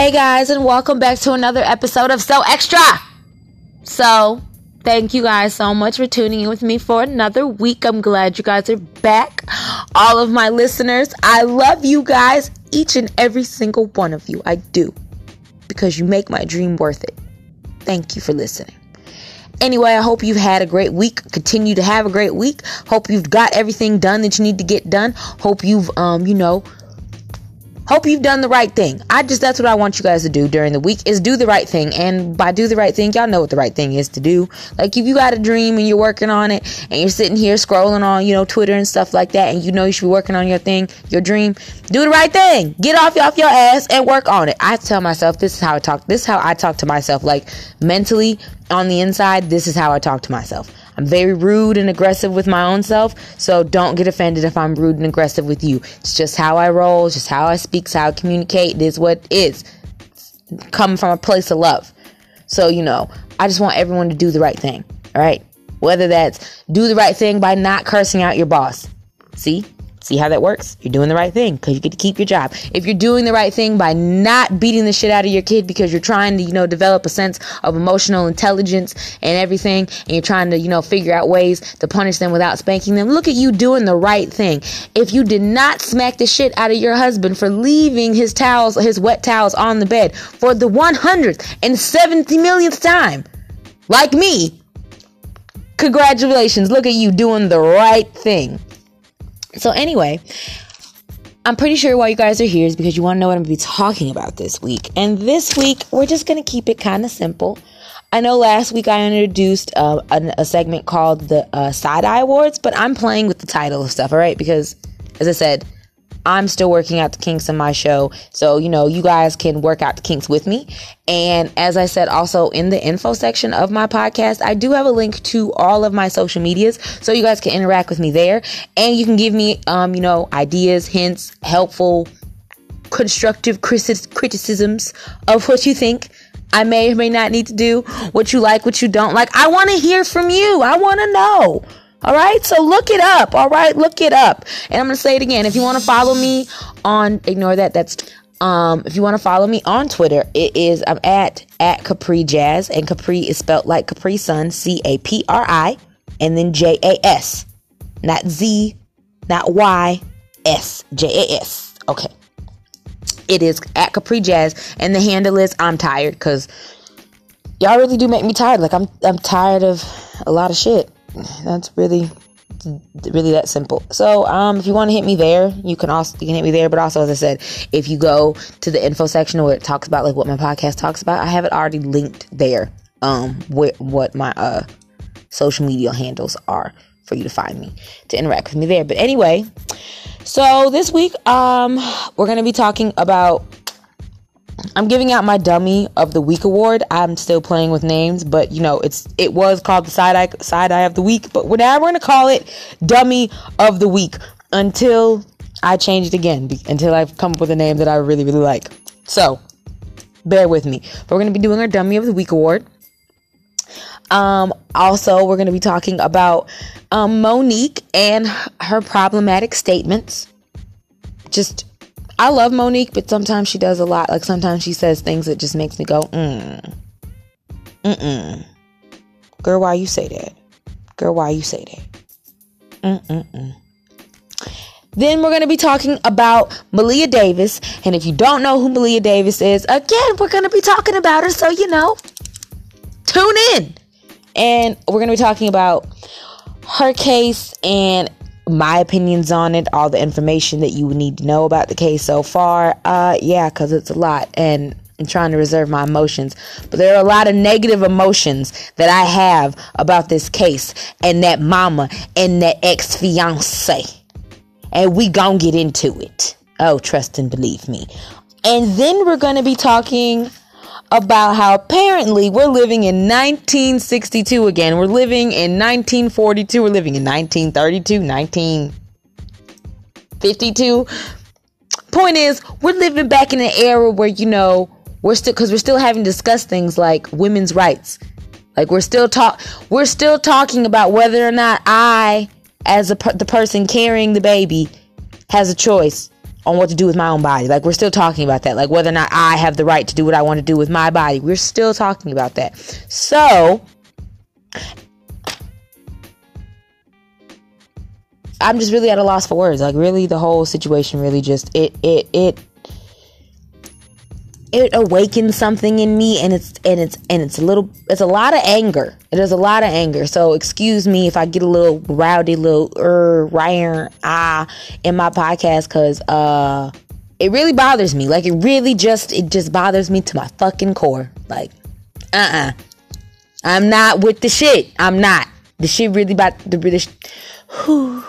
Hey guys, and welcome back to another episode of So Extra. So, thank you guys so much for tuning in with me for another week. I'm glad you guys are back. All of my listeners, I love you guys, each and every single one of you. I do. Because you make my dream worth it. Thank you for listening. Anyway, I hope you've had a great week. Continue to have a great week. Hope you've got everything done that you need to get done. Hope you've um, you know, hope you've done the right thing. I just that's what I want you guys to do during the week is do the right thing. And by do the right thing, y'all know what the right thing is to do. Like if you got a dream and you're working on it and you're sitting here scrolling on, you know, Twitter and stuff like that and you know you should be working on your thing, your dream, do the right thing. Get off off your ass and work on it. I tell myself this is how I talk. This is how I talk to myself like mentally on the inside, this is how I talk to myself. I'm very rude and aggressive with my own self, so don't get offended if I'm rude and aggressive with you. It's just how I roll, it's just how I speak, it's how I communicate. It is what it is. Come from a place of love. So, you know, I just want everyone to do the right thing. All right? Whether that's do the right thing by not cursing out your boss. See? See how that works? You're doing the right thing because you get to keep your job. If you're doing the right thing by not beating the shit out of your kid because you're trying to, you know, develop a sense of emotional intelligence and everything, and you're trying to, you know, figure out ways to punish them without spanking them, look at you doing the right thing. If you did not smack the shit out of your husband for leaving his towels, his wet towels on the bed for the 170 millionth time, like me, congratulations. Look at you doing the right thing. So, anyway, I'm pretty sure why you guys are here is because you want to know what I'm going to be talking about this week. And this week, we're just going to keep it kind of simple. I know last week I introduced uh, a, a, segment called the uh, Side Eye Awards, but I'm playing with the title of stuff, all right? Because, as I said, I'm still working out the kinks in my show. So, you know, you guys can work out the kinks with me. And as I said, also in the info section of my podcast, I do have a link to all of my social medias. So you guys can interact with me there and you can give me, um, you know, ideas, hints, helpful, constructive criticisms of what you think I may or may not need to do, what you like, what you don't like. I want to hear from you. I want to know. All right, so look it up. All right, look it up. And I'm gonna say it again. If you want to follow me on, ignore that. That's um. If you want to follow me on Twitter, it is I'm at at Capri Jas, and Capri is spelled like Capri Sun, C A P R I, and then J A S, not Z, not Y, S J A S. Okay. It is at Capri Jas, and the handle is I'm tired because y'all really do make me tired. Like I'm I'm tired of a lot of shit that's really really that simple. So, um, if you want to hit me there, you can also you can hit me there. But also, as I said, if you go to the info section where it talks about like what my podcast talks about, I have it already linked there. Um, with what my uh social media handles are for you to find me to interact with me there. But anyway, so this week, um, we're gonna be talking about I'm giving out my dummy of the week award. I'm still playing with names, but you know, it's it was called the side eye side eye of the week, but now we're gonna call it dummy of the week until I change it again, until I've come up with a name that I really really like. So bear with me. But we're gonna be doing our dummy of the week award. Um, also, we're gonna be talking about um, Mo'Nique and her problematic statements. Just I love Mo'Nique, but sometimes she does a lot. Like sometimes she says things that just makes me go, mm. Mm-mm. Girl, why you say that? Girl, why you say that? Mm-mm-mm. Then we're going to be talking about Maleah Davis. And if you don't know who Maleah Davis is, again, we're going to be talking about her. So, you know, tune in. And we're going to be talking about her case and my opinions on it, all the information that you need to know about the case so far. Uh, yeah, because it's a lot, and I'm trying to reserve my emotions. But there are a lot of negative emotions that I have about this case and that mama and that ex fiance, and we gonna get into it. Oh, trust and believe me. And then we're gonna be talking about how apparently we're living in 1962 again. We're living in 1942. We're living in 1932, 1952. Point is, we're living back in an era where, you know, we're still, because we're still having to discuss things like women's rights. Like we're still talk, we're still talking about whether or not I, as a the person carrying the baby, has a choice on what to do with my own body. Like we're still talking about that. Like whether or not I have the right to do what I want to do with my body. We're still talking about that. So I'm just really at a loss for words. Like really the whole situation really just it it it it awakens something in me and it's and it's and it's a little it's a lot of anger. It is a lot of anger. So excuse me if i get a little rowdy little er ryan ah in my podcast because uh it really bothers me. Like it really just it just bothers me to my fucking core. Like uh-uh. I'm not with the shit. I'm not. The shit really about the british whew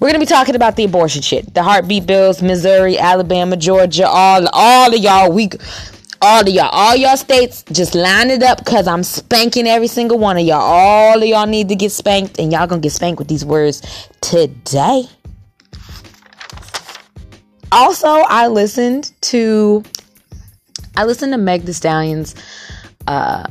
we're gonna be talking about the abortion shit, the heartbeat bills, Missouri, Alabama, Georgia, all all of y'all. We all of y'all, all y'all states, just line it up because I'm spanking every single one of y'all. All of y'all need to get spanked, and y'all gonna get spanked with these words today. Also, I listened to I listened to Meg the Stallion's uh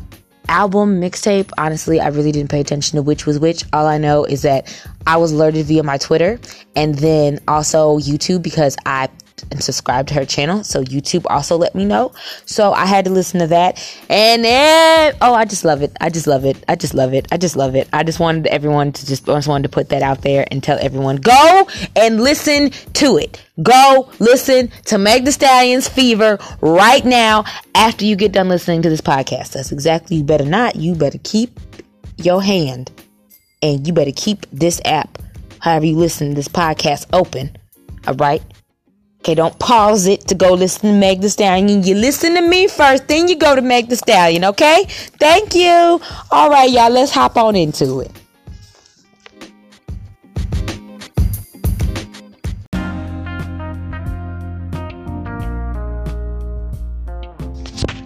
album mixtape honestly i really didn't pay attention to which was which all i know is that i was alerted via my twitter and then also youtube because i and subscribe to her channel. So YouTube also let me know. So I had to listen to that. And then, oh, I just love it. I just love it. I just love it. I just love it. I just wanted everyone to just, I just wanted to put that out there and tell everyone go and listen to it. Go listen to Meg the Stallion's Fever right now after you get done listening to this podcast. That's exactly, you better not. You better keep your hand and you better keep this app, however you listen to this podcast, open. All right? Okay, don't pause it to go listen to Meg the Stallion. You listen to me first, then you go to Meg the Stallion, okay? Thank you. All right, y'all, let's hop on into it.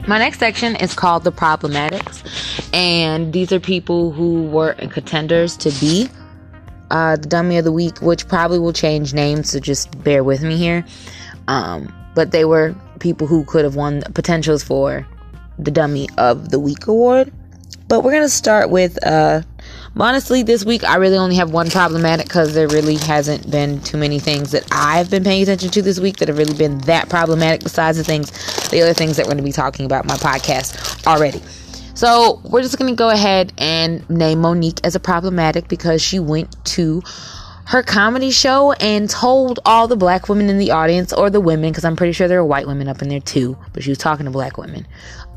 My next section is called The Problematics, and these are people who were contenders to be uh, the dummy of the week, which probably will change names, so just bear with me here. Um, but they were people who could have won potentials for the dummy of the week award. But we're gonna start with uh, honestly, this week I really only have one problematic because there really hasn't been too many things that I've been paying attention to this week that have really been that problematic. Besides the things, the other things that we're gonna be talking about my podcast already. So we're just gonna go ahead and name Mo'Nique as a problematic because she went to her comedy show and told all the black women in the audience or the women because i'm pretty sure there are white women up in there too but she was talking to black women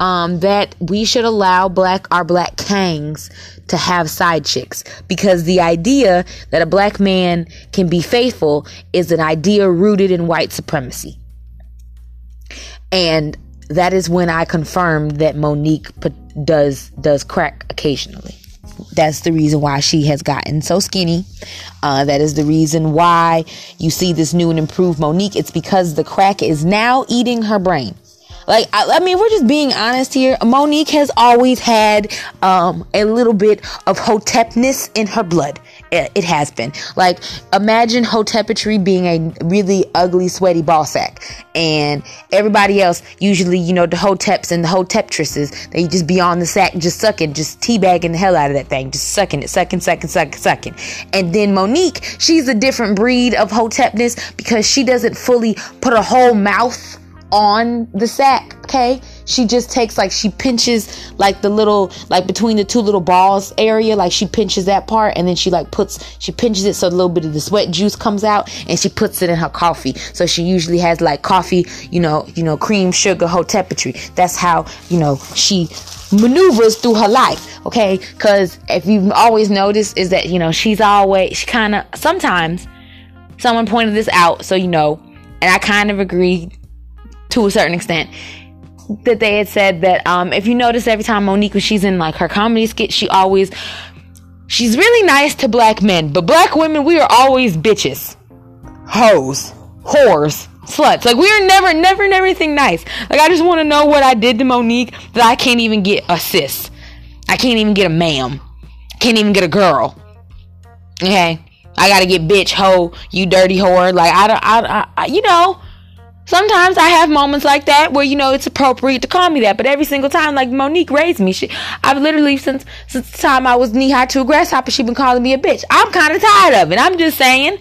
um, that we should allow black our black kangs to have side chicks because the idea that a black man can be faithful is an idea rooted in white supremacy and that is when i confirmed that mo'nique does does crack occasionally. That's the reason why she has gotten so skinny. Uh, that is the reason why you see this new and improved Mo'Nique. It's because the crack is now eating her brain. Like, I, I, mean, we're just being honest here. Mo'Nique has always had um, a little bit of hotepness in her blood. It, has been. Like, imagine hotepetry being a really ugly, sweaty ball sack. And everybody else, usually, you know, the hoteps and the hoteptresses, they just be on the sack, just sucking, just teabagging the hell out of that thing, just sucking it, sucking, sucking, sucking, sucking. And then Mo'Nique, she's a different breed of hotepness because she doesn't fully put a whole mouth on the sack, okay? She just takes like she pinches like the little like between the two little balls area, like she pinches that part and then she like puts she pinches it so a little bit of the sweat juice comes out and she puts it in her coffee. So she usually has like coffee, you know, you know, cream, sugar, hotepetry. That's how, you know, she maneuvers through her life okay because if you've always noticed is that you know she's always she kind of sometimes someone pointed this out so you know and i kind of agree to a certain extent that they had said that um, if you notice every time Mo'Nique when she's in like her comedy skit, she always she's really nice to black men, but black women we are always bitches, hoes, whores, sluts. Like we are never, never, never anything nice. Like I just want to know what I did to Mo'Nique that I can't even get a sis. I can't even get a ma'am. Can't even get a girl. Okay, I gotta get bitch, hoe, you dirty whore. Like I don't, I, I, you know sometimes I have moments like that where you know it's appropriate to call me that. But every single time, like Mo'Nique raised me, she I've literally since since the time I was knee high to a grasshopper, she been calling me a bitch. I'm kind of tired of it. I'm just saying.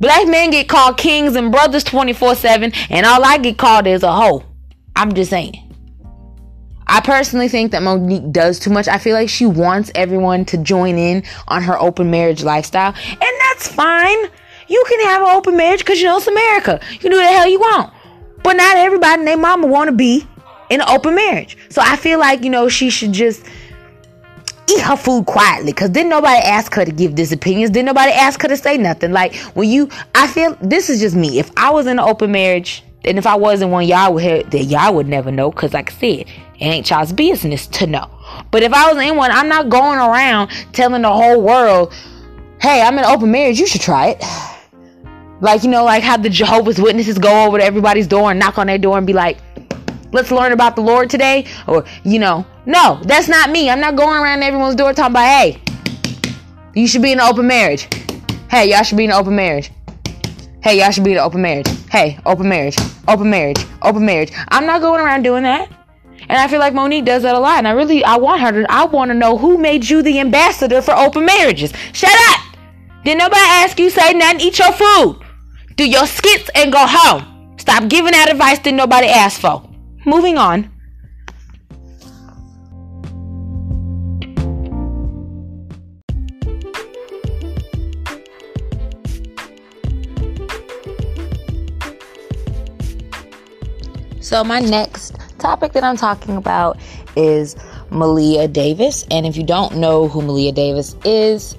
Black men get called kings and brothers 24 7, and all I get called is a hoe. I'm just saying. I personally think that Mo'Nique does too much. I feel like she wants everyone to join in on her open marriage lifestyle, and that's fine. You can have an open marriage because you know it's America. You can do the hell you want. But not everybody and their mama want to be in an open marriage. So I feel like, you know, she should just eat her food quietly because didn't nobody ask her to give this opinions didn't nobody ask her to say nothing like when you i feel this is just me if i was in an open marriage and if i wasn't one y'all would have that y'all would never know because like i said it ain't y'all's business to know but if i was in one i'm not going around telling the whole world hey i'm in an open marriage you should try it like you know like how the jehovah's witnesses go over to everybody's door and knock on their door and be like let's learn about the Lord today. Or, you know, no, that's not me. I'm not going around everyone's door talking about, hey, you should be in an open marriage. Hey, y'all should be in an open marriage. Hey, y'all should be in an open marriage. Hey, open marriage, open marriage, open marriage. I'm not going around doing that. And I feel like Mo'Nique does that a lot. And I really, I want her to, I want to know who made you the ambassador for open marriages. Shut up! Did nobody ask you say nothing? Eat your food. Do your skits and go home. Stop giving that advice that nobody asked for. Moving on. So, my next topic that I'm talking about is Maleah Davis. And if you don't know who Maleah Davis is,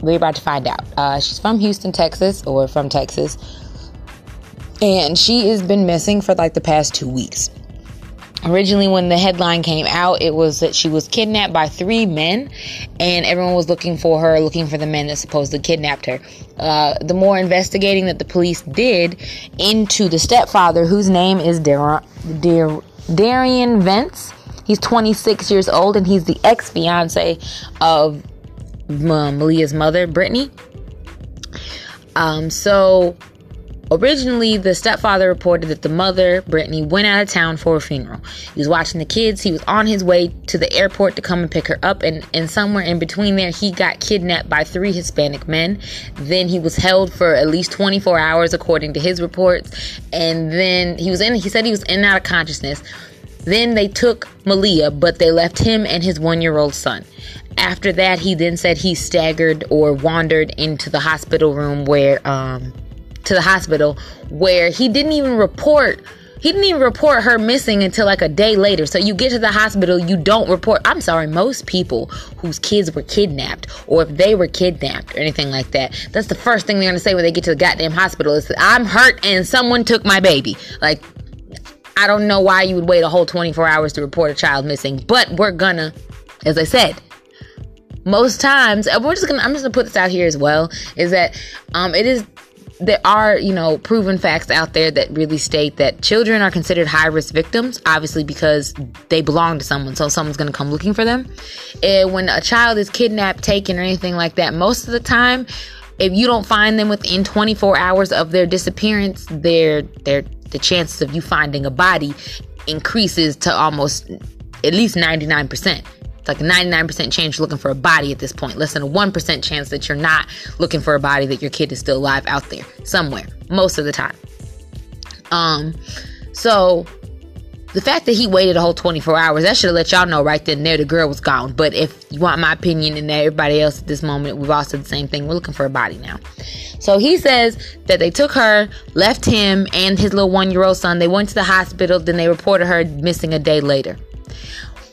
we're about to find out. Uh, she's from Houston, Texas, or from Texas. And she has been missing for like the past two weeks originally when the headline came out it was that she was kidnapped by three men and everyone was looking for her looking for the men that supposedly kidnapped her uh, the more investigating that the police did into the stepfather whose name is Dar- Dar- derion vence he's 26 years old and he's the ex-fiance of uh, maleah's mother brittany um, so Originally, the stepfather reported that the mother, Brittany, went out of town for a funeral. He was watching the kids. He was on his way to the airport to come and pick her up, and, and somewhere in between there, he got kidnapped by three Hispanic men. Then he was held for at least 24 hours, according to his reports. And then he was in, he said he was in and out of consciousness. Then they took Maleah, but they left him and his one year old son. After that, he then said he staggered or wandered into the hospital room where, um, to the hospital where he didn't even report he didn't even report her missing until like a day later. So you get to the hospital, you don't report. I'm sorry, most people whose kids were kidnapped or if they were kidnapped or anything like that, that's the first thing they're gonna say when they get to the goddamn hospital is I'm hurt and someone took my baby. Like I don't know why you would wait a whole 24 hours to report a child missing, but we're gonna, as I said, most times, we're just gonna, I'm just gonna put this out here as well, is that um, it is there are, you know, proven facts out there that really state that children are considered high risk victims, obviously because they belong to someone, so someone's to come looking for them. And when a child is kidnapped, taken, or anything like that, most of the time, if you don't find them within 24 hours of their disappearance, their their the chances of you finding a body increases to almost at least 99% It's like a 99% chance you're looking for a body at this point. Less than a 1% chance that you're not looking for a body that your kid is still alive out there somewhere most of the time. Um so the fact that he waited a whole 24 hours, that should have let y'all know right then there the girl was gone. But if you want my opinion and everybody else at this moment, we've all said the same thing. We're looking for a body now. So he says that they took her, left him and his little one year old son. They went to the hospital, then they reported her missing a day later.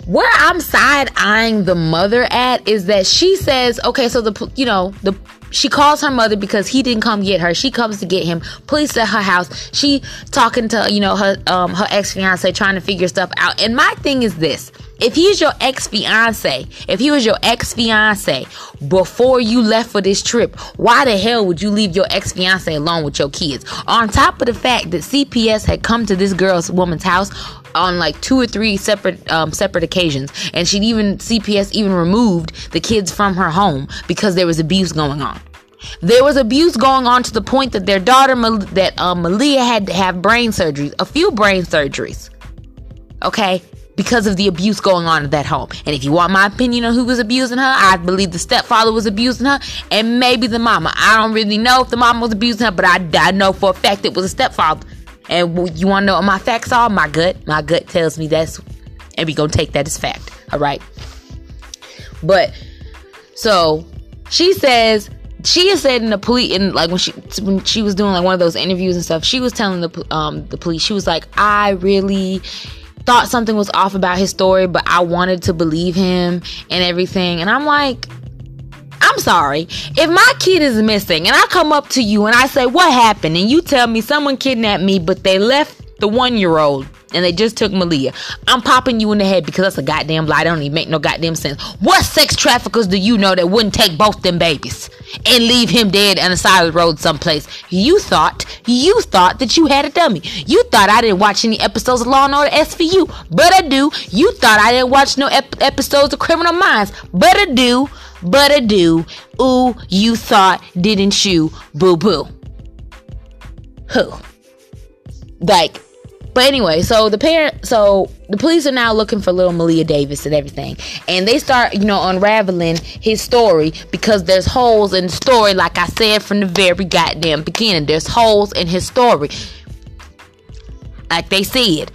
Where I'm side eyeing the mother at is that she says, okay, so the, you know, the, she calls her mother because he didn't come get her. She comes to get him. Police at her house. She talking to, you know, her, um, her ex fiance trying to figure stuff out. And my thing is this if he's your ex fiance, if he was your ex fiance before you left for this trip, why the hell would you leave your ex fiance alone with your kids? On top of the fact that CPS had come to this girl's woman's house on like two or three separate um, separate occasions, and she'd even CPS even removed the kids from her home because there was abuse going on. There was abuse going on to the point that their daughter, that uh, Maleah, had to have brain surgeries, a few brain surgeries. Okay, because of the abuse going on at that home. And if you want my opinion on who was abusing her, I believe the stepfather was abusing her and maybe the mama. I don't really know if the mama was abusing her, but I, I know for a fact it was a stepfather. And you want to know what my facts are? My gut, my gut tells me that's, and we gonna take that as fact. All right. But so she says she has said in the police in like when she when she was doing like one of those interviews and stuff she was telling the um the police she was like i really thought something was off about his story, but I wanted to believe him and everything. And I'm like, I'm sorry. If my kid is missing and I come up to you and I say, What happened? And you tell me someone kidnapped me, but they left the one year old and they just took Maleah. I'm popping you in the head because that's a goddamn lie. That don't even make no goddamn sense. What sex traffickers do you know that wouldn't take both them babies and leave him dead on the side of the road someplace? You thought, you thought that you had a dummy. You thought I didn't watch any episodes of Law and Order SVU, but I do. You thought I didn't watch no ep- episodes of Criminal Minds, but I do. But I do. Ooh, you thought, didn't you? Boo boo. Who? Like, but anyway, so the parent, so the police are now looking for little Maleah Davis and everything, and they start, you know, unraveling his story because there's holes in the story. Like I said from the very goddamn beginning, there's holes in his story. Like they said,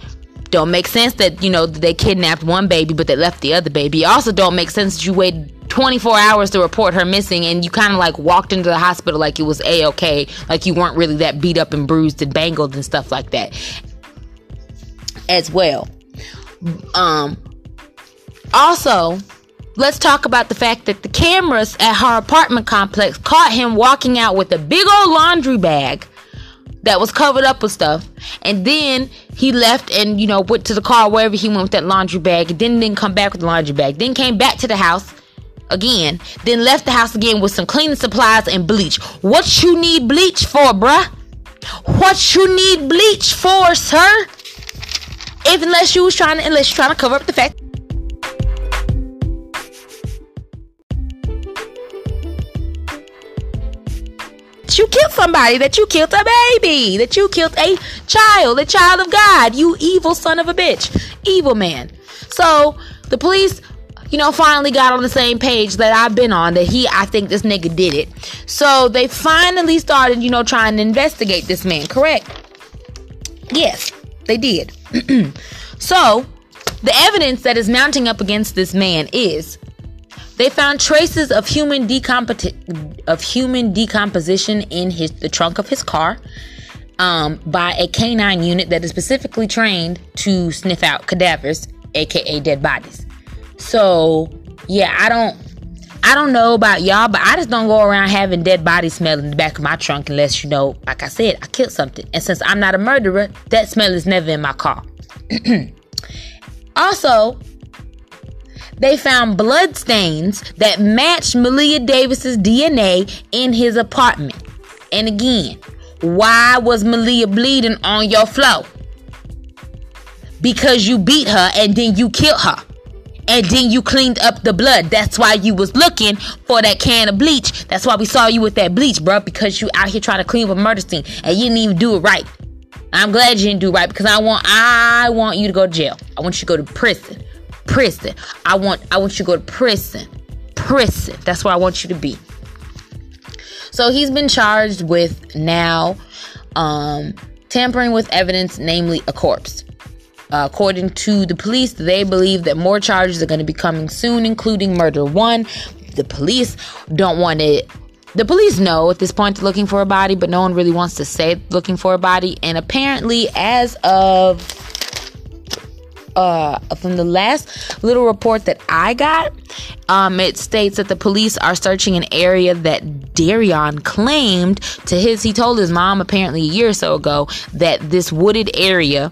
don't make sense that you know they kidnapped one baby but they left the other baby. Also don't make sense that you waited 24 hours to report her missing and you kind of like walked into the hospital like it was a-okay like you weren't really that beat up and bruised and bangled and stuff like that as well. Um, also, let's talk about the fact that the cameras at her apartment complex caught him walking out with a big old laundry bag that was covered up with stuff. And then he left and, you know, went to the car wherever he went with that laundry bag. Then didn't come back with the laundry bag. Then came back to the house again. Then left the house again with some cleaning supplies and bleach. What you need bleach for, bruh? What you need bleach for, sir? If unless you was trying to unless you're trying to cover up the fact that you killed somebody, that you killed a baby, that you killed a child, a child of God, you evil son of a bitch, evil man. So the police, you know, finally got on the same page that I've been on that he, I think this nigga did it. So they finally started, you know, trying to investigate this man, correct? Yes, they did. so, the evidence that is mounting up against this man is they found traces of human decomp- of human decomposition in his the trunk of his car um, by a canine unit that is specifically trained to sniff out cadavers, aka dead bodies. So, yeah, I don't I don't know about y'all, but I just don't go around having dead body smell in the back of my trunk unless you know, like I said, I killed something. And since I'm not a murderer, that smell is never in my car. also, they found blood stains that matched Maleah Davis's DNA in his apartment. And again, why was Maleah bleeding on your floor? Because you beat her and then you killed her and then you cleaned up the blood. That's why you was looking for that can of bleach. That's why we saw you with that bleach, bro, because you out here trying to clean up a murder scene and you didn't even do it right. I'm glad you didn't do right because I want I want you to go to jail. I want you to go to prison. Prison. I want I want you to go to prison. Prison. That's where I want you to be. So he's been charged with now um tampering with evidence, namely a corpse. Uh, according to the police, they believe that more charges are going to be coming soon, including murder one. The police don't want it. The police know at this point looking for a body, but no one really wants to say looking for a body. And apparently, as of uh, from the last little report that I got, um, it states that the police are searching an area that Derion claimed to his. He told his mom apparently a year or so ago that this wooded area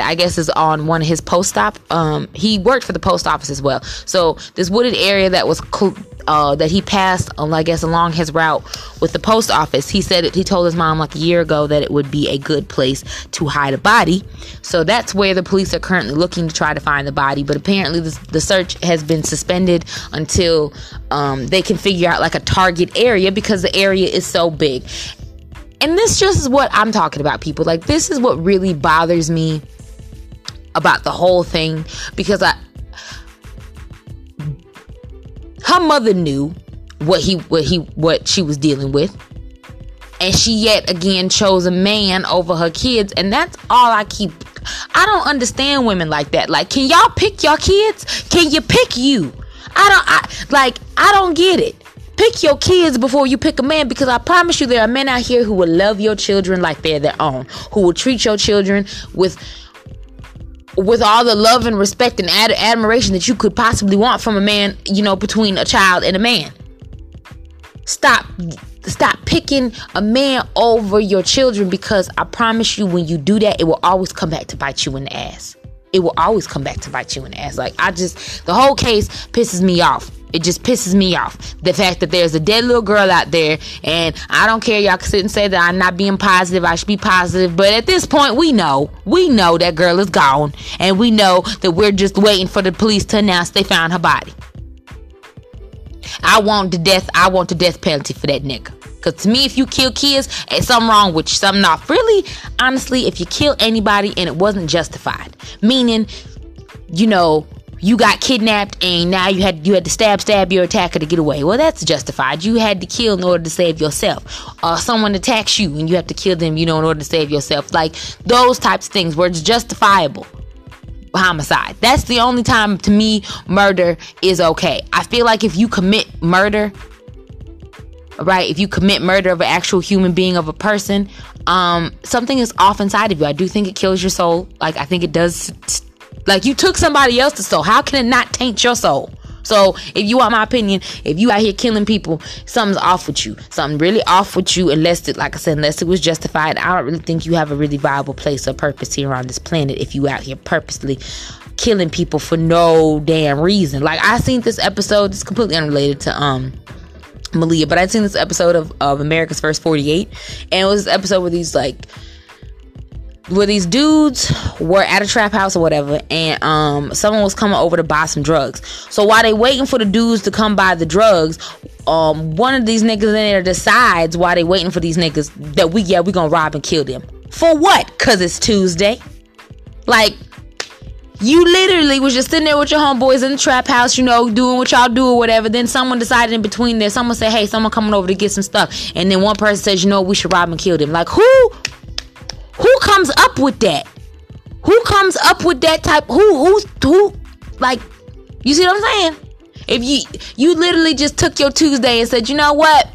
I guess is on one of his post stop. Um, he worked for the post office as well. So this wooded area that was cl- uh, that he passed, um, I guess, along his route with the post office. He said he told his mom like a year ago that it would be a good place to hide a body. So that's where the police are currently looking to try to find the body. But apparently, this, the search has been suspended until um, they can figure out like a target area because the area is so big. And this just is what I'm talking about, people. Like, this is what really bothers me about the whole thing because I her mother knew what he what he what she was dealing with. And she yet again chose a man over her kids. And that's all i keep i don't understand women like that. Like can y'all pick your kids? Can you pick you? I don't I, like i don't get it pick your kids before you pick a man because i promise you there are men out here who will love your children like they're their own who will treat your children with with all the love and respect and ad- admiration that you could possibly want from a man you know between a child and a man stop stop picking a man over your children because I promise you when you do that it will always come back to bite you in the ass. It will always come back to bite you in the ass. Like I just the whole case pisses me off. It just pisses me off. The fact that there's a dead little girl out there, and I don't care. Y'all can sit and say that I'm not being positive. I should be positive. But at this point, we know. We know that girl is gone. And we know that we're just waiting for the police to announce they found her body. I want the death. I want the death penalty for that nigga. Cause to me, if you kill kids, it's something wrong with you. Something off. Really, honestly, if you kill anybody and it wasn't justified, meaning, you know, you got kidnapped and now you had you had to stab stab your attacker to get away. Well, that's justified. You had to kill in order to save yourself. Uh, someone attacks you and you have to kill them, you know, in order to save yourself. Like those types of things where it's justifiable homicide. That's the only time to me murder is okay. I feel like if you commit murder, right? If you commit murder of an actual human being of a person, um, something is off inside of you. I do think it kills your soul. Like I think it does. Like you took somebody else's soul. How can it not taint your soul? So if you want my opinion, if you out here killing people, something's off with you. Something really off with you. Unless it, like I said, unless it was justified, I don't really think you have a really viable place or purpose here on this planet. If you out here purposely killing people for no damn reason. Like I seen this episode. It's completely unrelated to um Maleah, but I'd seen this episode of, of America's First 48, and it was this episode where these like where these dudes were at a trap house or whatever, and um someone was coming over to buy some drugs. So while they waiting for the dudes to come buy the drugs, um one of these niggas in there decides while they waiting for these niggas that we yeah we gonna rob and kill them for what? Cause it's Tuesday. Like you literally was just sitting there with your homeboys in the trap house, you know, doing what y'all do or whatever. Then someone decided in between there, someone said, hey, someone coming over to get some stuff. And then one person says, you know, we should rob and kill them. Like, who who comes up with that? Who comes up with that type? Who who who? Like, you see what I'm saying? If you you literally just took your Tuesday and said, you know what?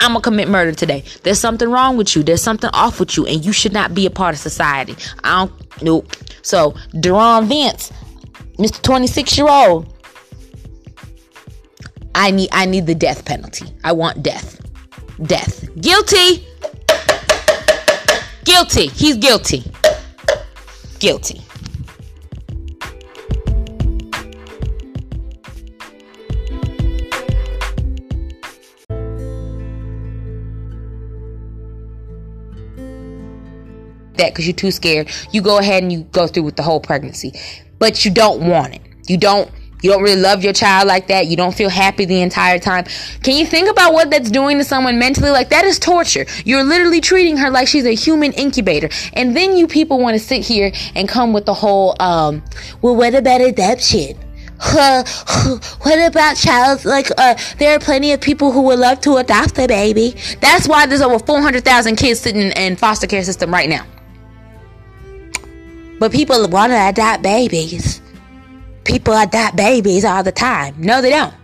I'm gonna commit murder today. There's something wrong with you. There's something off with you, and you should not be a part of society. I don't. Nope. So, Derion Vence, Mr. 26 year old, I need I need the death penalty. I want death. Death. Guilty. Guilty. He's guilty. Guilty. that because you're too scared. You go ahead and you go through with the whole pregnancy, but you don't want it. You don't. You don't really love your child like that. You don't feel happy the entire time. Can you think about what that's doing to someone mentally? Like that is torture. You're literally treating her like she's a human incubator. And then you people want to sit here and come with the whole, um, well, what about adoption? Uh, what about child? Like, uh, there are plenty of people who would love to adopt a baby. That's why there's over 400,000 kids sitting in foster care system right now. But people want to adopt babies. People adopt babies all the time. No, they don't.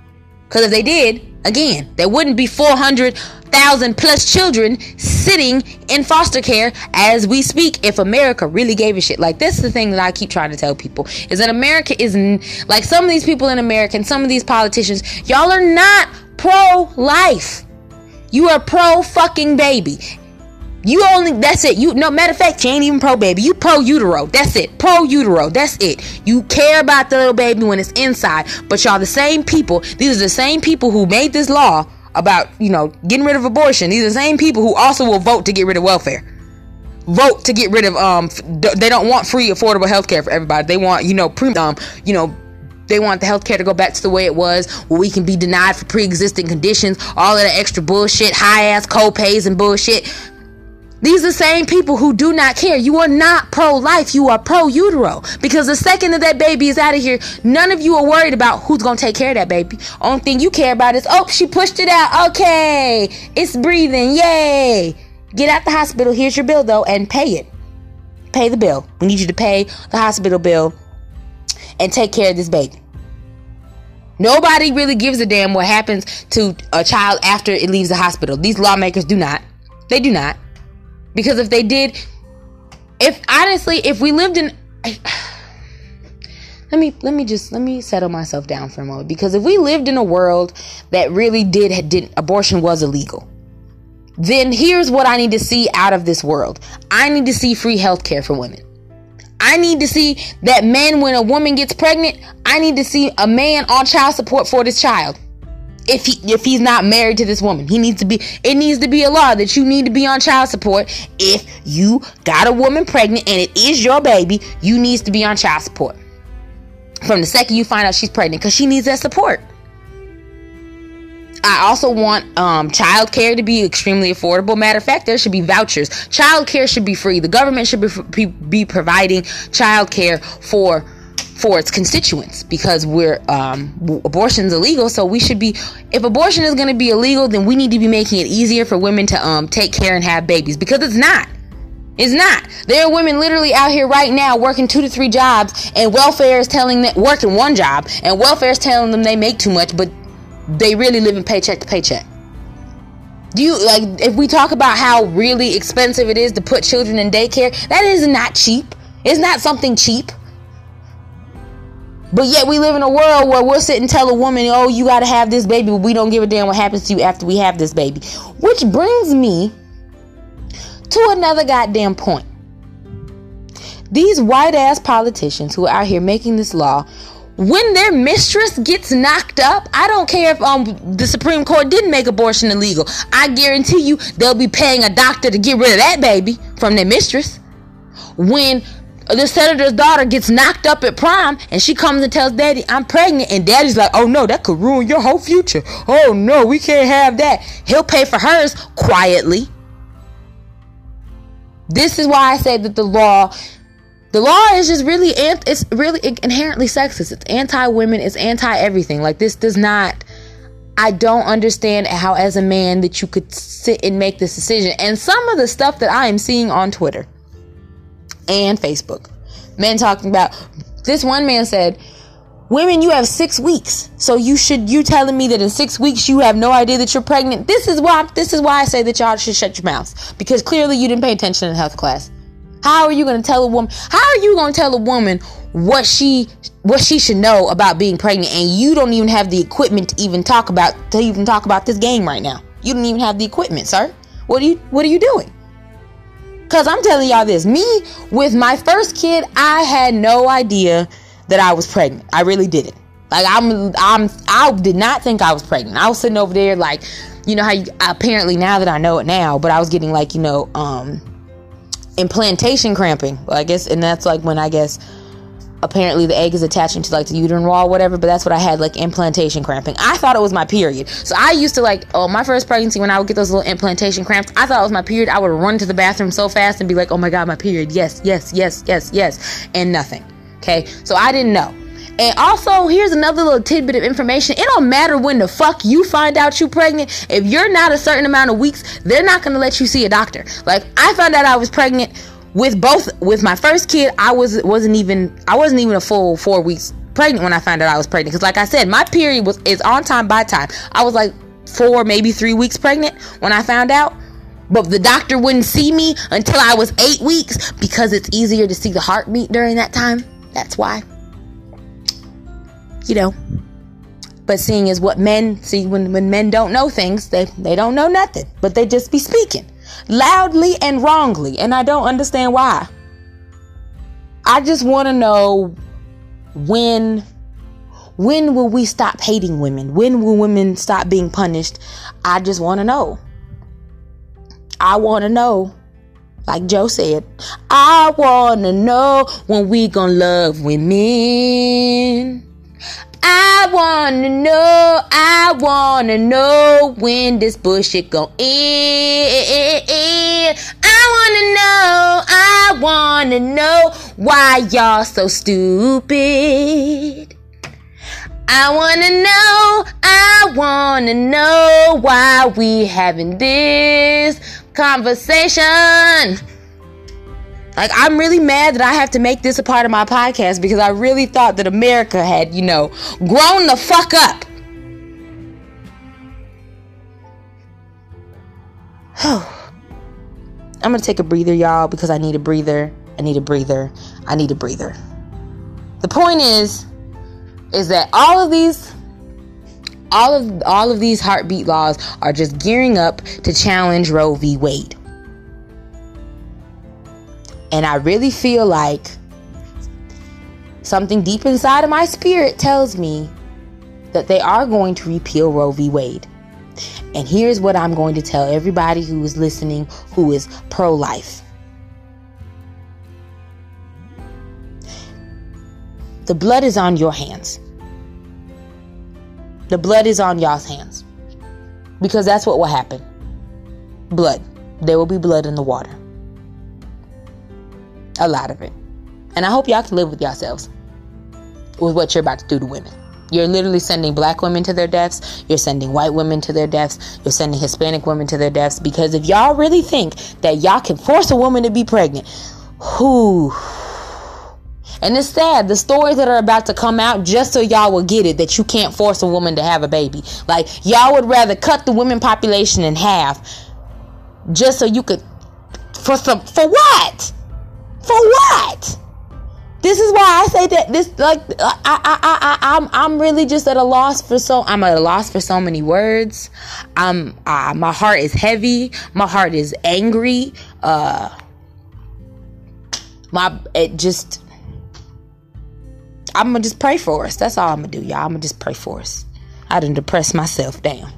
Because if they did, again, there wouldn't be 400,000 plus children sitting in foster care as we speak if America really gave a shit. Like, this is the thing that I keep trying to tell people is that America isn't like some of these people in America and some of these politicians, y'all are not pro life. You are pro fucking baby. You only that's it. You no matter of fact, you ain't even pro baby. You pro utero. That's it. Pro utero. That's it. You care about the little baby when it's inside. But y'all the same people. These are the same people who made this law about you know getting rid of abortion. These are the same people who also will vote to get rid of welfare. Vote to get rid of um. They don't want free affordable health care for everybody. They want you know pre um you know they want the healthcare to go back to the way it was, where we can be denied for pre-existing conditions, all of the extra bullshit, high ass co-pays and bullshit These are the same people who do not care. You are not pro life, you are pro utero. Because the second that that baby is out of here, none of you are worried about who's going to take care of that baby. Only thing you care about is, oh, she pushed it out. Okay, it's breathing. Yay. Get out the hospital. Here's your bill, though, and pay it. Pay the bill. We need you to pay the hospital bill and take care of this baby. Nobody really gives a damn what happens to a child after it leaves the hospital. These lawmakers do not. They do not. Because if they did, if honestly, if we lived in. let me let me just let me settle myself down for a moment because if we lived in a world that really did did abortion was illegal then here's what I need to see out of this world. I need to see free health care for women. I need to see that men when a woman gets pregnant, I need to see a man on child support for this child if he if he's not married to this woman. He needs to be it needs to be a law that you need to be on child support if you got a woman pregnant and it is your baby, you needs to be on child support. From the second you find out she's pregnant cuz she needs that support. I also want um, child care to be extremely affordable. Matter of fact, there should be vouchers. Child care should be free. The government should be, be providing child care for for its constituents because we're um, abortion's illegal. So we should be, if abortion is going to be illegal, then we need to be making it easier for women to um, take care and have babies because it's not. It's not. There are women literally out here right now working two to three jobs, and welfare is telling them working one job, and welfare is telling them they make too much, but they really live in paycheck to paycheck. Do you like if we talk about how really expensive it is to put children in daycare? That is not cheap. It's not something cheap. But yet we live in a world where we'll sit and tell a woman, oh, you got to have this baby, but we don't give a damn what happens to you after we have this baby. Which brings me to another goddamn point. These white ass politicians who are out here making this law, when their mistress gets knocked up, I don't care if um the Supreme Court didn't make abortion illegal. I guarantee you they'll be paying a doctor to get rid of that baby from their mistress. When the senator's daughter gets knocked up at prom and she comes and tells daddy i'm pregnant. And daddy's like oh no that could ruin your whole future. Oh no we can't have that. He'll pay for hers quietly. This is why i say that the law the law is just really it's really inherently sexist. It's anti-women it's anti-everything. Like this does not I don't understand how, as a man, that you could sit and make this decision. And some of the stuff that I am seeing on Twitter, and Facebook. Men talking about this one man said, Women, you have six weeks. So you should you telling me that in six weeks you have no idea that you're pregnant? This is why this is why I say that y'all should shut your mouths. Because clearly you didn't pay attention in health class. How are you gonna tell a woman how are you gonna tell a woman what she what she should know about being pregnant and you don't even have the equipment to even talk about to even talk about this game right now? You don't even have the equipment, sir. What are you what are you doing? Cause I'm telling y'all this, me with my first kid, I had no idea that I was pregnant. I really didn't. Like I'm, I'm, I did not think I was pregnant. I was sitting over there like, you know how you apparently now that I know it now, but I was getting like you know, um, implantation cramping. I guess, and that's like when I guess apparently the egg is attaching to like the uterine wall whatever but that's what i had like implantation cramping. I thought it was my period. So i used to like oh my first pregnancy when i would get those little implantation cramps i thought it was my period. I would run to the bathroom so fast and be like oh my god my period. Yes yes yes yes yes. And nothing. Okay? So i didn't know. And also, here's another little tidbit of information. It don't matter when the fuck you find out you're pregnant. If you're not a certain amount of weeks, they're not gonna let you see a doctor. Like I found out I was pregnant with both with my first kid i was wasn't even i wasn't even a full four weeks pregnant when i found out i was pregnant. Because like i said my period was is on time by time. I was like four maybe three weeks pregnant when i found out. But the doctor wouldn't see me until i was eight weeks because it's easier to see the heartbeat during that time. That's why. You know. But seeing is what men see when, when men don't know things they, they don't know nothing. But they just be speaking loudly and wrongly, and I don't understand why. I just want to know when when will we stop hating women? When will women stop being punished? I just want to know. I want to know. Like Joe said, I want to know when we going to love women. I wanna know, I wanna know when this bullshit gon' end. I wanna know I wanna know why y'all so stupid. I wanna know, I wanna know why we having this conversation. Like, I'm really mad that I have to make this a part of my podcast because I really thought that America had, you know, grown the fuck up. Oh. I'm gonna take a breather, y'all, because I need a breather. I need a breather. I need a breather. The point is, is that all of these all of all of these heartbeat laws are just gearing up to challenge Roe v. Wade. And I really feel like something deep inside of my spirit tells me that they are going to repeal Roe v. Wade. And here's what I'm going to tell everybody who is listening who is pro life. The blood is on your hands. The blood is on y'all's hands. Because that's what will happen. Blood. There will be blood in the water. A lot of it. And I hope y'all can live with yourselves with what you're about to do to women. You're literally sending black women to their deaths. You're sending white women to their deaths. You're sending Hispanic women to their deaths. Because if y'all really think that y'all can force a woman to be pregnant, who? And it's sad, the stories that are about to come out, just so y'all will get it, that you can't force a woman to have a baby. Like, y'all would rather cut the women population in half just so you could. For some. For what? For what? This is why I say that this like I I I I I'm I'm really just at a loss for so I'm at a loss for so many words. I'm uh, my heart is heavy. My heart is angry. Uh, my it just I'm gonna just pray for us. That's all I'm gonna do, y'all. I'm gonna just pray for us. I didn't depress myself down.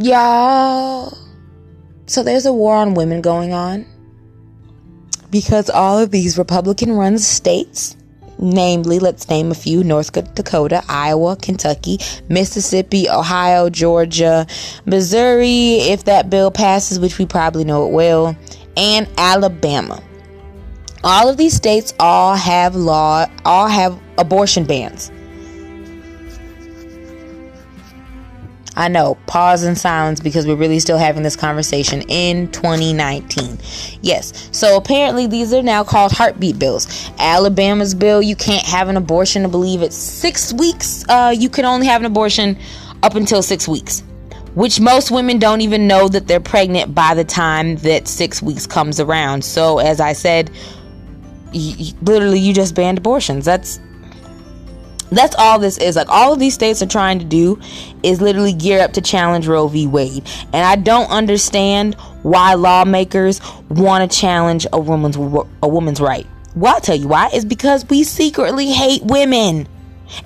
Y'all. So there's a war on women going on because all of these Republican run states, namely, let's name a few North Dakota, Iowa, Kentucky, Mississippi, Ohio, Georgia, Missouri, if that bill passes, which we probably know it will, and Alabama. All of these states all have law, all have abortion bans. I know, pause and silence because we're really still having this conversation in 2019. Yes, so apparently these are now called heartbeat bills. Alabama's bill, you can't have an abortion, I believe it's six weeks. Uh, you can only have an abortion up until six weeks, which most women don't even know that they're pregnant by the time that six weeks comes around. So, as I said, literally, you just banned abortions. That's that's all this is. Like all of these states are trying to do is literally gear up to challenge Roe v. Wade. And I don't understand why lawmakers want to challenge a woman's a woman's right. Well, I'll tell you why. It's because we secretly hate women.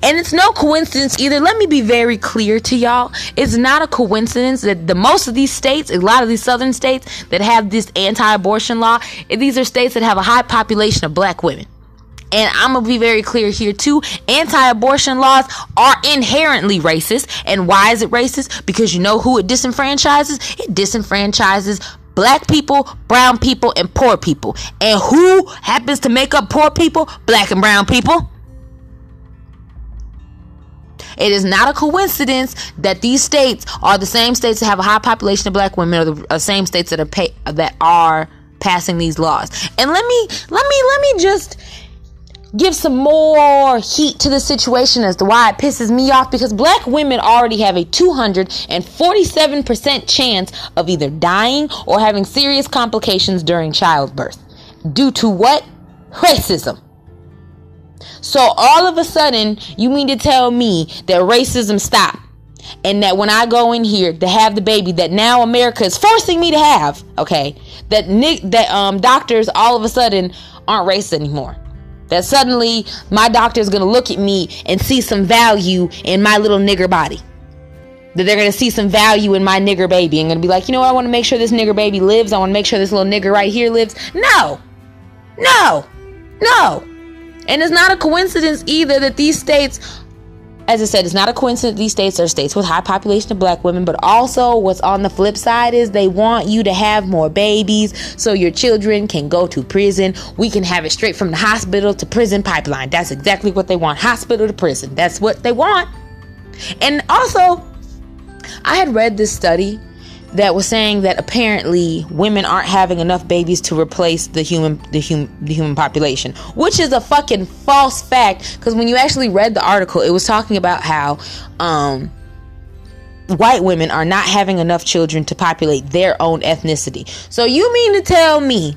And it's no coincidence either. Let me be very clear to y'all. It's not a coincidence that the most of these states, a lot of these southern states that have this anti-abortion law, these are states that have a high population of black women. And I'm to be very clear here too. Anti abortion laws are inherently racist. And why is it racist? Because you know who it disenfranchises? It disenfranchises black people, brown people, and poor people. And who happens to make up poor people? Black and brown people. It is not a coincidence that these states are the same states that have a high population of black women, or the uh, same states that are pay- that are passing these laws. And let me let me let me just give some more heat to the situation as to why it pisses me off because black women already have a 247% chance of either dying or having serious complications during childbirth. Due to what? Racism. So all of a sudden, you mean to tell me that racism stopped? And that when I go in here to have the baby that now America is forcing me to have, okay, that Nick that um doctors all of a sudden aren't racist anymore that suddenly my doctor is going to look at me and see some value in my little nigger body. that they're gonna see some value in my nigger baby and gonna be like, you know what, I wanna make sure this nigger baby lives. I wanna make sure this little nigger right here lives. No! No! No! And it's not a coincidence either that these states as I said, it's not a coincidence these states are states with high population of black women, but also what's on the flip side is they want you to have more babies so your children can go to prison. We can have it straight from the hospital to prison pipeline. That's exactly what they want. Hospital to prison. That's what they want. And also, I had read this study that was saying that apparently women aren't having enough babies to replace the human the human the human population, which is a fucking false fact. Because when you actually read the article, it was talking about how um, white women are not having enough children to populate their own ethnicity. So you mean to tell me?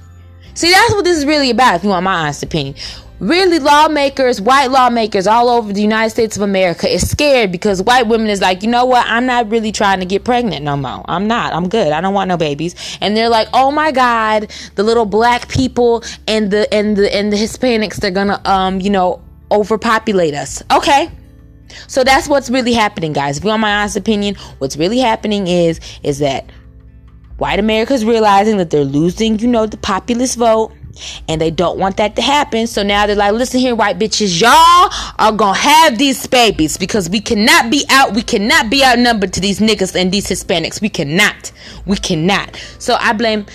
See, that's what this is really about. If you want my honest opinion, really lawmakers, white lawmakers all over the United States of America is scared because white women is like, you know what? I'm not really trying to get pregnant no more. I'm not. I'm good. I don't want no babies. And they're like, oh my God, the little black people and the and the and the Hispanics, they're gonna um, you know, overpopulate us. Okay. So that's what's really happening, guys. If you want my honest opinion, what's really happening is is that white America's realizing that they're losing, you know, the populist vote and they don't want that to happen. So now they're like, listen here, white bitches, y'all are gonna have these babies because we cannot be out, we cannot be outnumbered to these niggas and these Hispanics. We cannot. We cannot. So I blame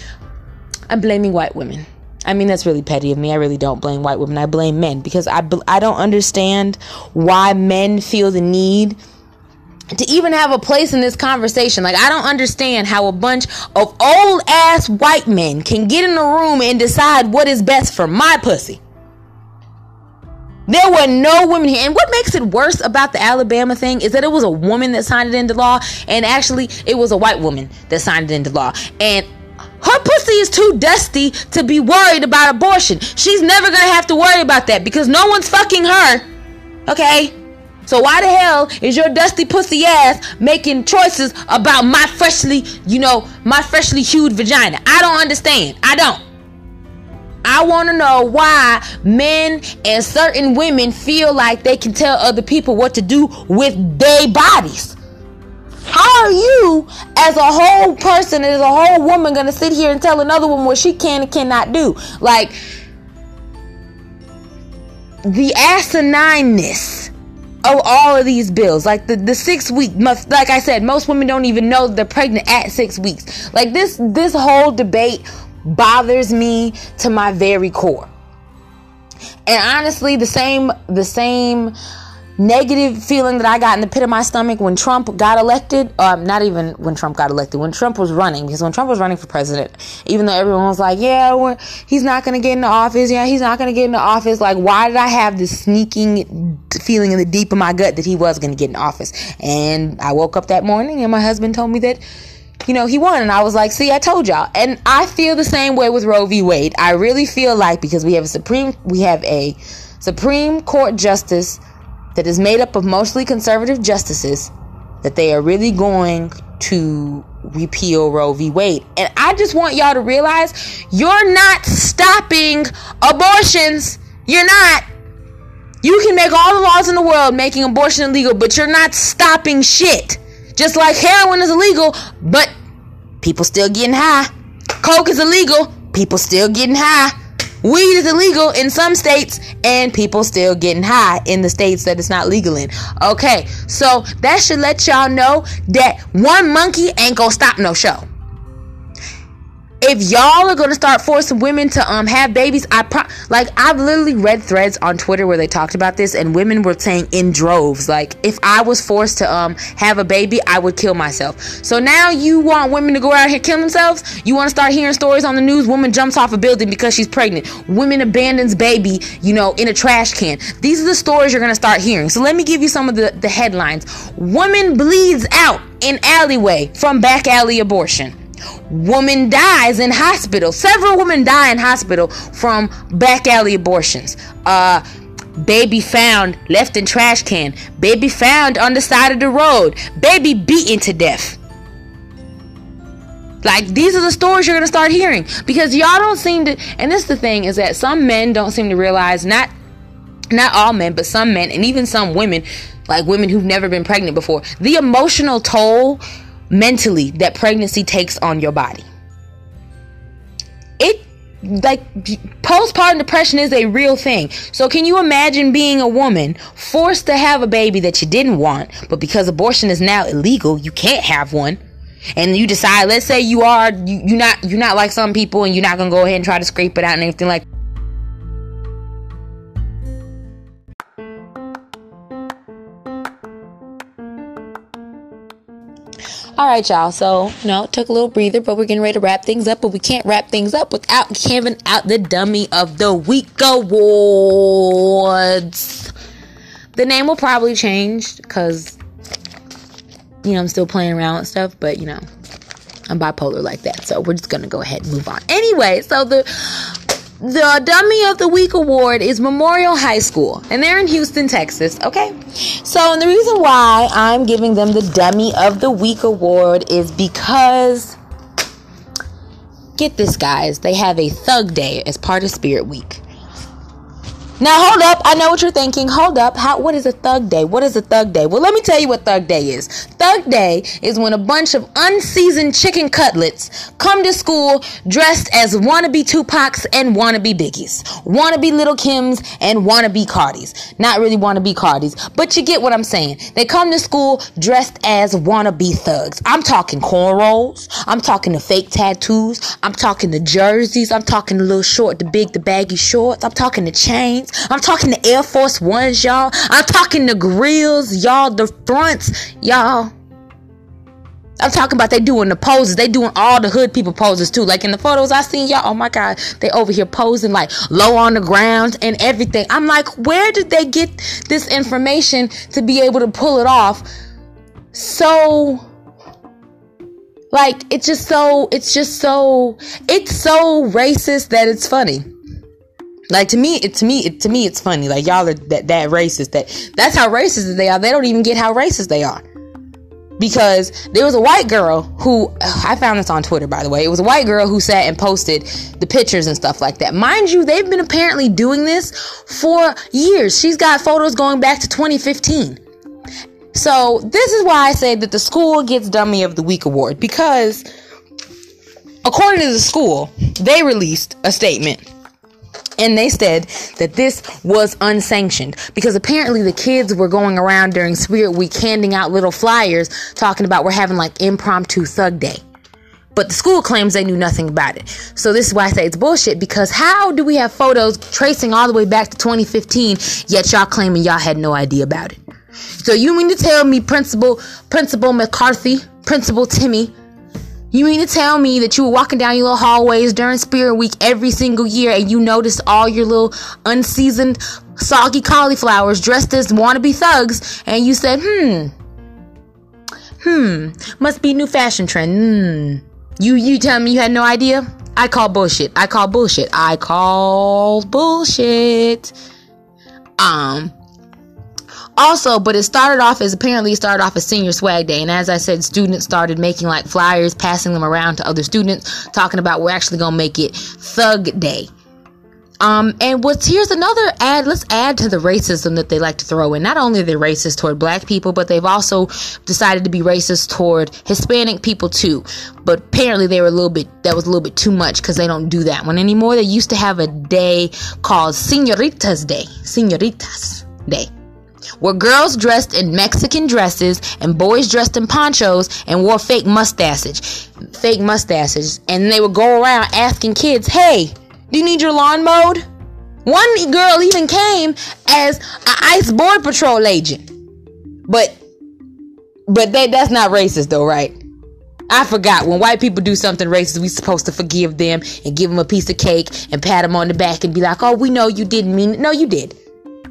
I'm blaming white women. I mean that's really petty of me. I really don't blame white women. I blame men because I I don't understand why men feel the need to even have a place in this conversation. Like, I don't understand how a bunch of old ass white men can get in a room and decide what is best for my pussy. There were no women here. And what makes it worse about the Alabama thing is that it was a woman that signed it into law, and actually, it was a white woman that signed it into law. And her pussy is too dusty to be worried about abortion. She's never gonna have to worry about that because no one's fucking her. Okay? So why the hell is your dusty pussy ass making choices about my freshly, you know, my freshly hued vagina? I don't understand. I don't. I want to know why men and certain women feel like they can tell other people what to do with their bodies. How are you, as a whole person, as a whole woman, gonna sit here and tell another woman what she can and cannot do? Like the asinineness of all of these bills. Like the, the six week must like I said, most women don't even know they're pregnant at six weeks. Like this this whole debate bothers me to my very core. And honestly, the same the same negative feeling that I got in the pit of my stomach when Trump got elected. Um, not even when Trump got elected, when Trump was running, because when Trump was running for president, even though everyone was like, yeah, he's not going to get into office. Yeah, he's not going to get into office. Like, why did I have this sneaking feeling in the deep of my gut that he was going to get in office? And I woke up that morning and my husband told me that you know, he won. And I was like, see, I told y'all. And I feel the same way with Roe v. Wade. I really feel like because we have a Supreme, we have a Supreme Court justice that is made up of mostly conservative justices that they are really going to repeal Roe v. Wade. And I just want y'all to realize you're not stopping abortions. You're not. You can make all the laws in the world making abortion illegal, but you're not stopping shit. Just like heroin is illegal, but people still getting high. Coke is illegal, people still getting high. Weed is illegal in some states, and people still getting high in the states that it's not legal in. Okay, so that should let y'all know that one monkey ain't gonna stop no show if y'all are gonna start forcing women to um have babies, I pro- like I've literally read threads on Twitter where they talked about this, and women were saying in droves, like if I was forced to um have a baby, I would kill myself. So now you want women to go out here kill themselves? You want to start hearing stories on the news? Woman jumps off a building because she's pregnant. Women abandons baby, you know, in a trash can. These are the stories you're gonna start hearing. So let me give you some of the the headlines. Woman bleeds out in alleyway from back alley abortion. Woman dies in hospital. Several women die in hospital from back alley abortions. Uh, baby found left in trash can. Baby found on the side of the road. Baby beaten to death. Like these are the stories you're gonna start hearing because y'all don't seem to. And this is the thing is that some men don't seem to realize not not all men, but some men and even some women like women who've never been pregnant before, the emotional toll mentally that pregnancy takes on your body. It like postpartum depression is a real thing. So can you imagine being a woman forced to have a baby that you didn't want, but because abortion is now illegal, you can't have one? And you decide, let's say you are you, you're not you're not like some people and you're not gonna go ahead and try to scrape it out and everything like All right, y'all. So, you know, took a little breather, but we're getting ready to wrap things up. But we can't wrap things up without giving out the Dummy of the Week awards. The name will probably change because, you know, I'm still playing around with stuff, but, you know, I'm bipolar like that. So we're just going to go ahead and move on. Anyway, so the the Dummy of the Week award is Memorial High School, and they're in Houston, Texas. Okay, so and the reason why I'm giving them the Dummy of the Week award is because, get this, guys, they have a Thug Day as part of Spirit Week. Now hold up. I know what you're thinking. Hold up. How what is a thug day? What is a thug day? Well, let me tell you what thug day is. Thug day is when a bunch of unseasoned chicken cutlets come to school dressed as wannabe Tupacs and wannabe Biggies. Wannabe Lil' Kims and wannabe Cardis. Not really wannabe Cardis, but you get what I'm saying. They come to school dressed as wannabe thugs. I'm talking cornrows. I'm talking the fake tattoos. I'm talking the jerseys. I'm talking the little short, the big, the baggy shorts. I'm talking the chains. I'm talking the Air Force Ones, y'all. I'm talking the grills, y'all, the fronts, y'all. I'm talking about they doing the poses. They doing all the hood people poses too. Like in the photos I seen y'all, oh my god, they over here posing like low on the ground and everything. I'm like, where did they get this information to be able to pull it off? So like it's just so it's just so it's so racist that it's funny. Like to me, it to me, it, to me, it's funny. Like y'all are that that racist. That that's how racist they are. They don't even get how racist they are. Because there was a white girl who I found this on Twitter, by the way. It was a white girl who sat and posted the pictures and stuff like that. Mind you, they've been apparently doing this for years. She's got photos going back to 2015. So this is why I say that the school gets Dummy of the Week award because, according to the school, they released a statement and they said that this was unsanctioned because apparently the kids were going around during Spirit Week handing out little flyers talking about we're having like impromptu thug day. But the school claims they knew nothing about it. So this is why I say it's bullshit because how do we have photos tracing all the way back to 2015 yet y'all claiming y'all had no idea about it? So you mean to tell me Principal Principal McCarthy, Principal Timmy, you mean to tell me that you were walking down your little hallways during Spirit Week every single year and you noticed all your little unseasoned, soggy cauliflowers dressed as wannabe thugs and you said, hmm, hmm, must be new fashion trend. Hmm. You you tell me you had no idea? I call bullshit. I call bullshit. I call bullshit. Um, also, but it started off as apparently started off as senior swag day. And as I said, students started making like flyers, passing them around to other students, talking about we're actually gonna make it thug day. Um, and what's here's another add. Let's add to the racism that they like to throw in. Not only are they racist toward black people, but they've also decided to be racist toward Hispanic people too. But apparently they were a little bit. That was a little bit too much because they don't do that one anymore. They used to have a day called Senoritas Day. Senoritas Day where girls dressed in Mexican dresses and boys dressed in ponchos and wore fake mustaches, fake mustaches, and they would go around asking kids, "Hey, do you need your lawn mowed?" One girl even came as an ICE border patrol agent, but but that that's not racist though, right? I forgot when white people do something racist, we supposed to forgive them and give them a piece of cake and pat them on the back and be like, "Oh, we know you didn't mean it." No, you did.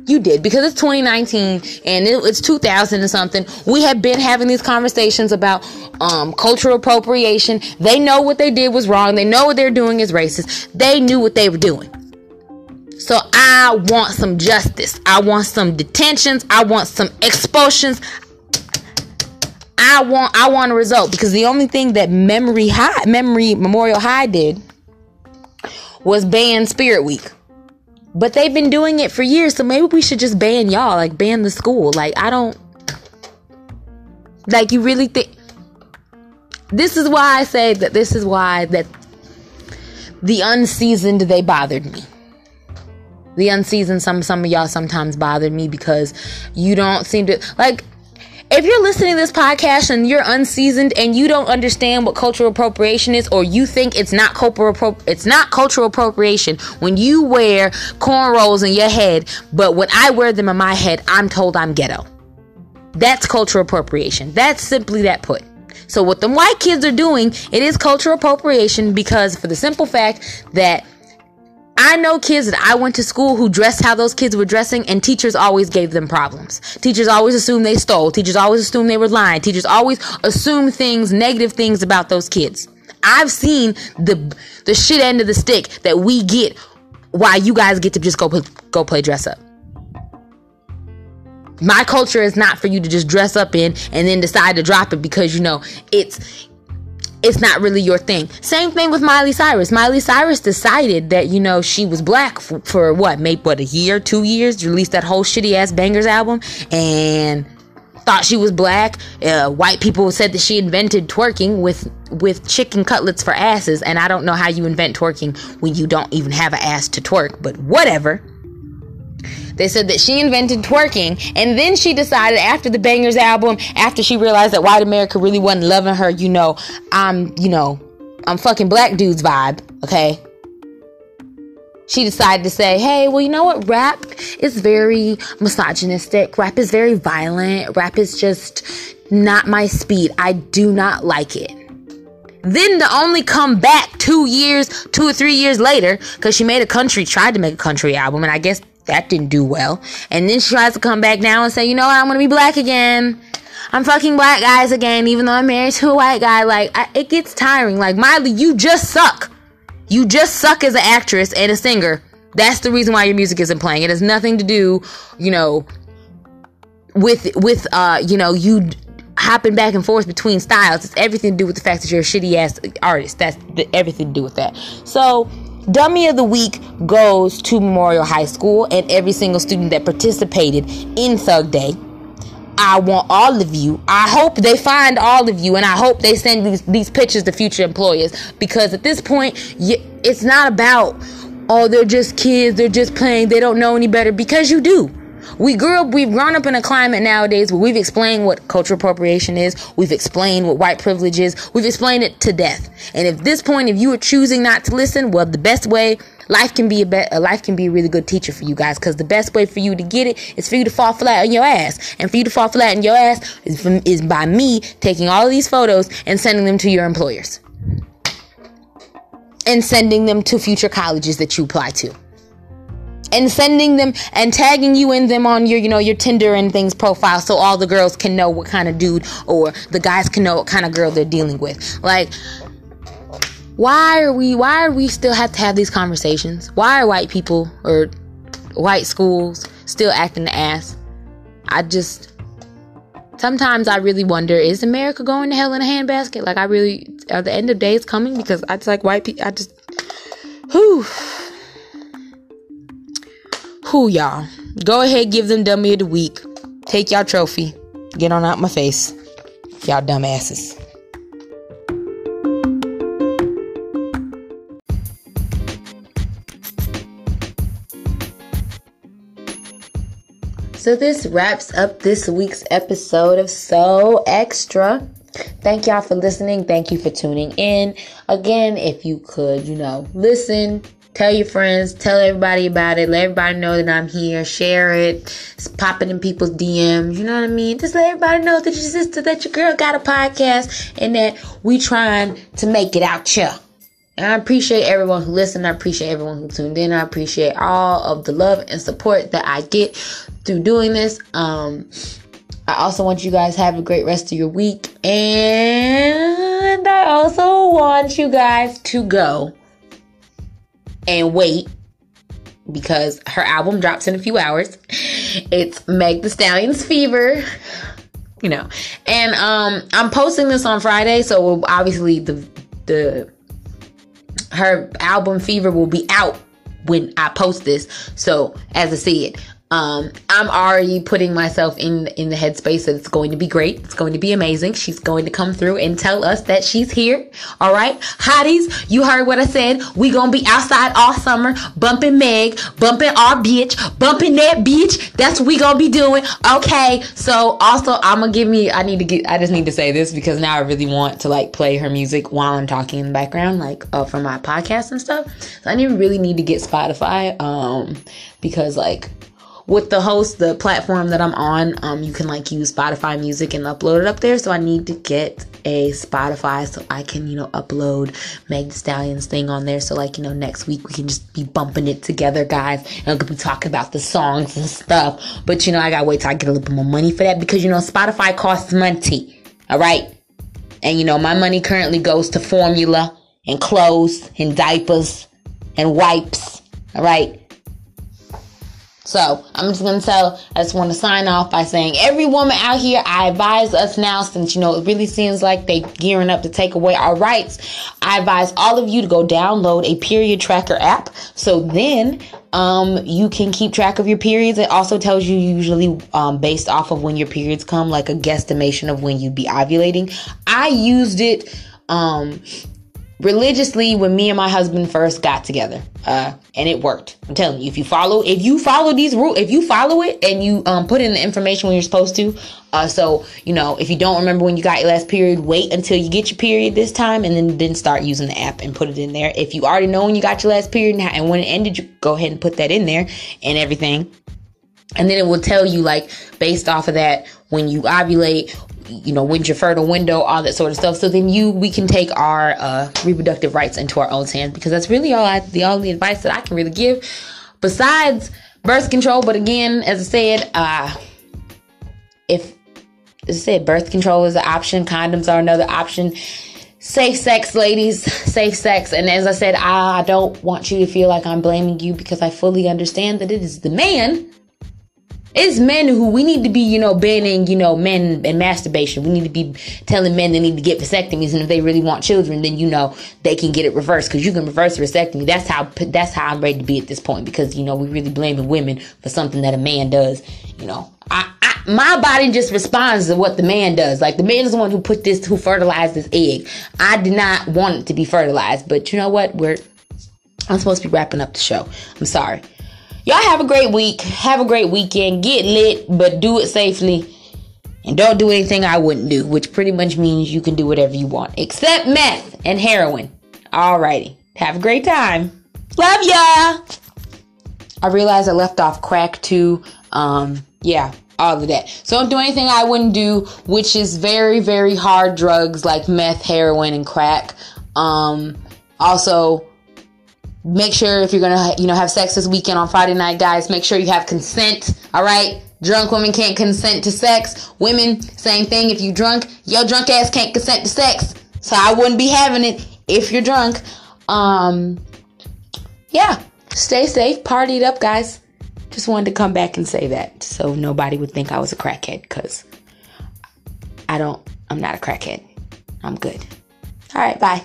You did because it's 2019 and it, it's 2000 and something. We have been having these conversations about um, cultural appropriation. They know what they did was wrong. They know what they're doing is racist. They knew what they were doing. So I want some justice. I want some detentions. I want some expulsions. I want I want a result because the only thing that Memory High Memory Memorial High did was ban Spirit Week. But they've been doing it for years, so maybe we should just ban y'all, like ban the school. Like I don't Like you really think this is why I say that this is why that the unseasoned they bothered me. The unseasoned some some of y'all sometimes bothered me because you don't seem to like if you're listening to this podcast and you're unseasoned and you don't understand what cultural appropriation is or you think it's not cultural it's not cultural appropriation when you wear cornrows in your head but when I wear them in my head I'm told I'm ghetto. That's cultural appropriation. That's simply that put. So what the white kids are doing, it is cultural appropriation because for the simple fact that I know kids that I went to school who dressed how those kids were dressing, and teachers always gave them problems. Teachers always assumed they stole. Teachers always assumed they were lying. Teachers always assume things, negative things about those kids. I've seen the the shit end of the stick that we get while you guys get to just go go play dress up. My culture is not for you to just dress up in and then decide to drop it because you know it's it's not really your thing. Same thing with Miley Cyrus. Miley Cyrus decided that, you know, she was black for, what, maybe what, a year, two years, released that whole shitty ass Bangerz album and thought she was black. Uh, white people said that she invented twerking with with chicken cutlets for asses, and I don't know how you invent twerking when you don't even have an ass to twerk, but whatever. They said that she invented twerking, and then she decided after the Bangerz album, after she realized that white America really wasn't loving her, you know, I'm, you know, I'm fucking black dudes vibe, okay? She decided to say, hey, well, you know what? Rap is very misogynistic. Rap is very violent. Rap is just not my speed. I do not like it. Then to only come back two years, two or three years later, because she made a country, tried to make a country album, and I guess that didn't do well. And then she tries to come back now and say, you know what, I'm gonna be black again. I'm fucking black guys again, even though I'm married to a white guy. Like, I, it gets tiring. Like, Miley, you just suck. You just suck as an actress and a singer. That's the reason why your music isn't playing. It has nothing to do, you know, with with uh, you know, you hopping back and forth between styles. It's everything to do with the fact that you're a shitty ass artist. That's the, everything to do with that. So Dummy of the Week goes to Memorial High School and every single student that participated in Thug Day. I want all of you. I hope they find all of you, and I hope they send these, these pictures to future employers because at this point, you, it's not about, oh, they're just kids, they're just playing, they don't know any better because you do. We grew up, we've grown up in a climate nowadays where we've explained what cultural appropriation is. We've explained what white privilege is. We've explained it to death. And at this point, if you are choosing not to listen, well, the best way life can be a, be- uh, life can be a really good teacher for you guys because the best way for you to get it is for you to fall flat on your ass and for you to fall flat on your ass is, from, is by me taking all of these photos and sending them to your employers and sending them to future colleges that you apply to and sending them and tagging you in them on your you know your tinder and things profile so all the girls can know what kind of dude or the guys can know what kind of girl they're dealing with. Like why are we why are we still have to have these conversations? Why are white people or white schools still acting the ass? I just sometimes i really wonder is america going to hell in a handbasket? Like i really are the end of days coming because i just like white people i just whew who y'all? Go ahead, give them dummy of the week. Take y'all trophy. Get on out my face. Y'all dumbasses. So this wraps up this week's episode of So Extra. Thank y'all for listening. Thank you for tuning in. Again, if you could, you know, listen, Tell your friends, tell everybody about it. Let everybody know that I'm here. Share it. It's popping in people's DMs. You know what I mean? Just let everybody know that your sister, that your girl got a podcast and that we trying to make it out here. And I appreciate everyone who listened. I appreciate everyone who tuned in. I appreciate all of the love and support that I get through doing this. Um, I also want you guys have a great rest of your week. And I also want you guys to go and wait because her album drops in a few hours. It's Meg the Stallion's Fever. You know. And um I'm posting this on Friday, so obviously the the her album Fever will be out when I post this. So as I said, Um, I'm already putting myself in in the headspace that it's going to be great. It's going to be amazing. She's going to come through and tell us that she's here. All right, hotties, you heard what I said. We gonna be outside all summer, bumping Meg, bumping our bitch, bumping that bitch. That's what we gonna be doing. Okay. So also, I'm gonna give me. I need to get. I just need to say this because now I really want to like play her music while I'm talking in the background, like uh, for my podcast and stuff. So I need really need to get Spotify. Um, because like with the host, the platform that I'm on, um, you can like use Spotify music and upload it up there. So I need to get a Spotify so I can, you know, upload Meg the Stallion's thing on there. So like, you know, next week we can just be bumping it together, guys. And we be talking about the songs and stuff. But you know, I gotta wait till I get a little bit more money for that because you know, Spotify costs money. All right. And you know, my money currently goes to formula and clothes and diapers and wipes. All right. So I'm just gonna tell. I just want to sign off by saying, every woman out here, I advise us now, since you know it really seems like they gearing up to take away our rights. I advise all of you to go download a period tracker app. So then, um, you can keep track of your periods. It also tells you usually, um, based off of when your periods come, like a guesstimation of when you'd be ovulating. I used it, um, religiously when me and my husband first got together uh, and it worked. I'm telling you if you follow if you follow these rules if you follow it and you um, put in the information when you're supposed to uh, so you know if you don't remember when you got your last period wait until you get your period this time and then then start using the app and put it in there. If you already know when you got your last period and, and when it ended you go ahead and put that in there and everything. And then it will tell you like based off of that when you ovulate you know, when's your fertile window, all that sort of stuff. So then you, we can take our uh, reproductive rights into our own hands because that's really all I, the only advice that I can really give besides birth control. But again, as I said, uh, if, as I said, birth control is an option, condoms are another option. Safe sex, ladies, safe sex. And as I said, I don't want you to feel like I'm blaming you because I fully understand that it is the man it's men who we need to be, you know, banning, you know, men and masturbation. We need to be telling men they need to get vasectomies, and if they really want children, then you know they can get it reversed because you can reverse a vasectomy. That's how that's how I'm ready to be at this point because you know we really blaming women for something that a man does. You know, I, I my body just responds to what the man does. Like the man is the one who put this, who fertilized this egg. I did not want it to be fertilized, but you know what? We're I'm supposed to be wrapping up the show. I'm sorry. Y'all have a great week. Have a great weekend. Get lit, but do it safely. And don't do anything I wouldn't do, which pretty much means you can do whatever you want, except meth and heroin. Alrighty. Have a great time. Love ya! I realized I left off crack too. Um, yeah, all of that. So don't do anything I wouldn't do, which is very, very hard drugs like meth, heroin, and crack. Um, also, make sure if you're gonna you know have sex this weekend on Friday night, guys, make sure you have consent. All right. Drunk women can't consent to sex. Women, same thing. If you drunk, your drunk ass can't consent to sex. So I wouldn't be having it if you're drunk. Um, yeah. Stay safe. Party it up, guys. Just wanted to come back and say that so nobody would think I was a crackhead because I don't. I'm not a crackhead. I'm good. All right. Bye.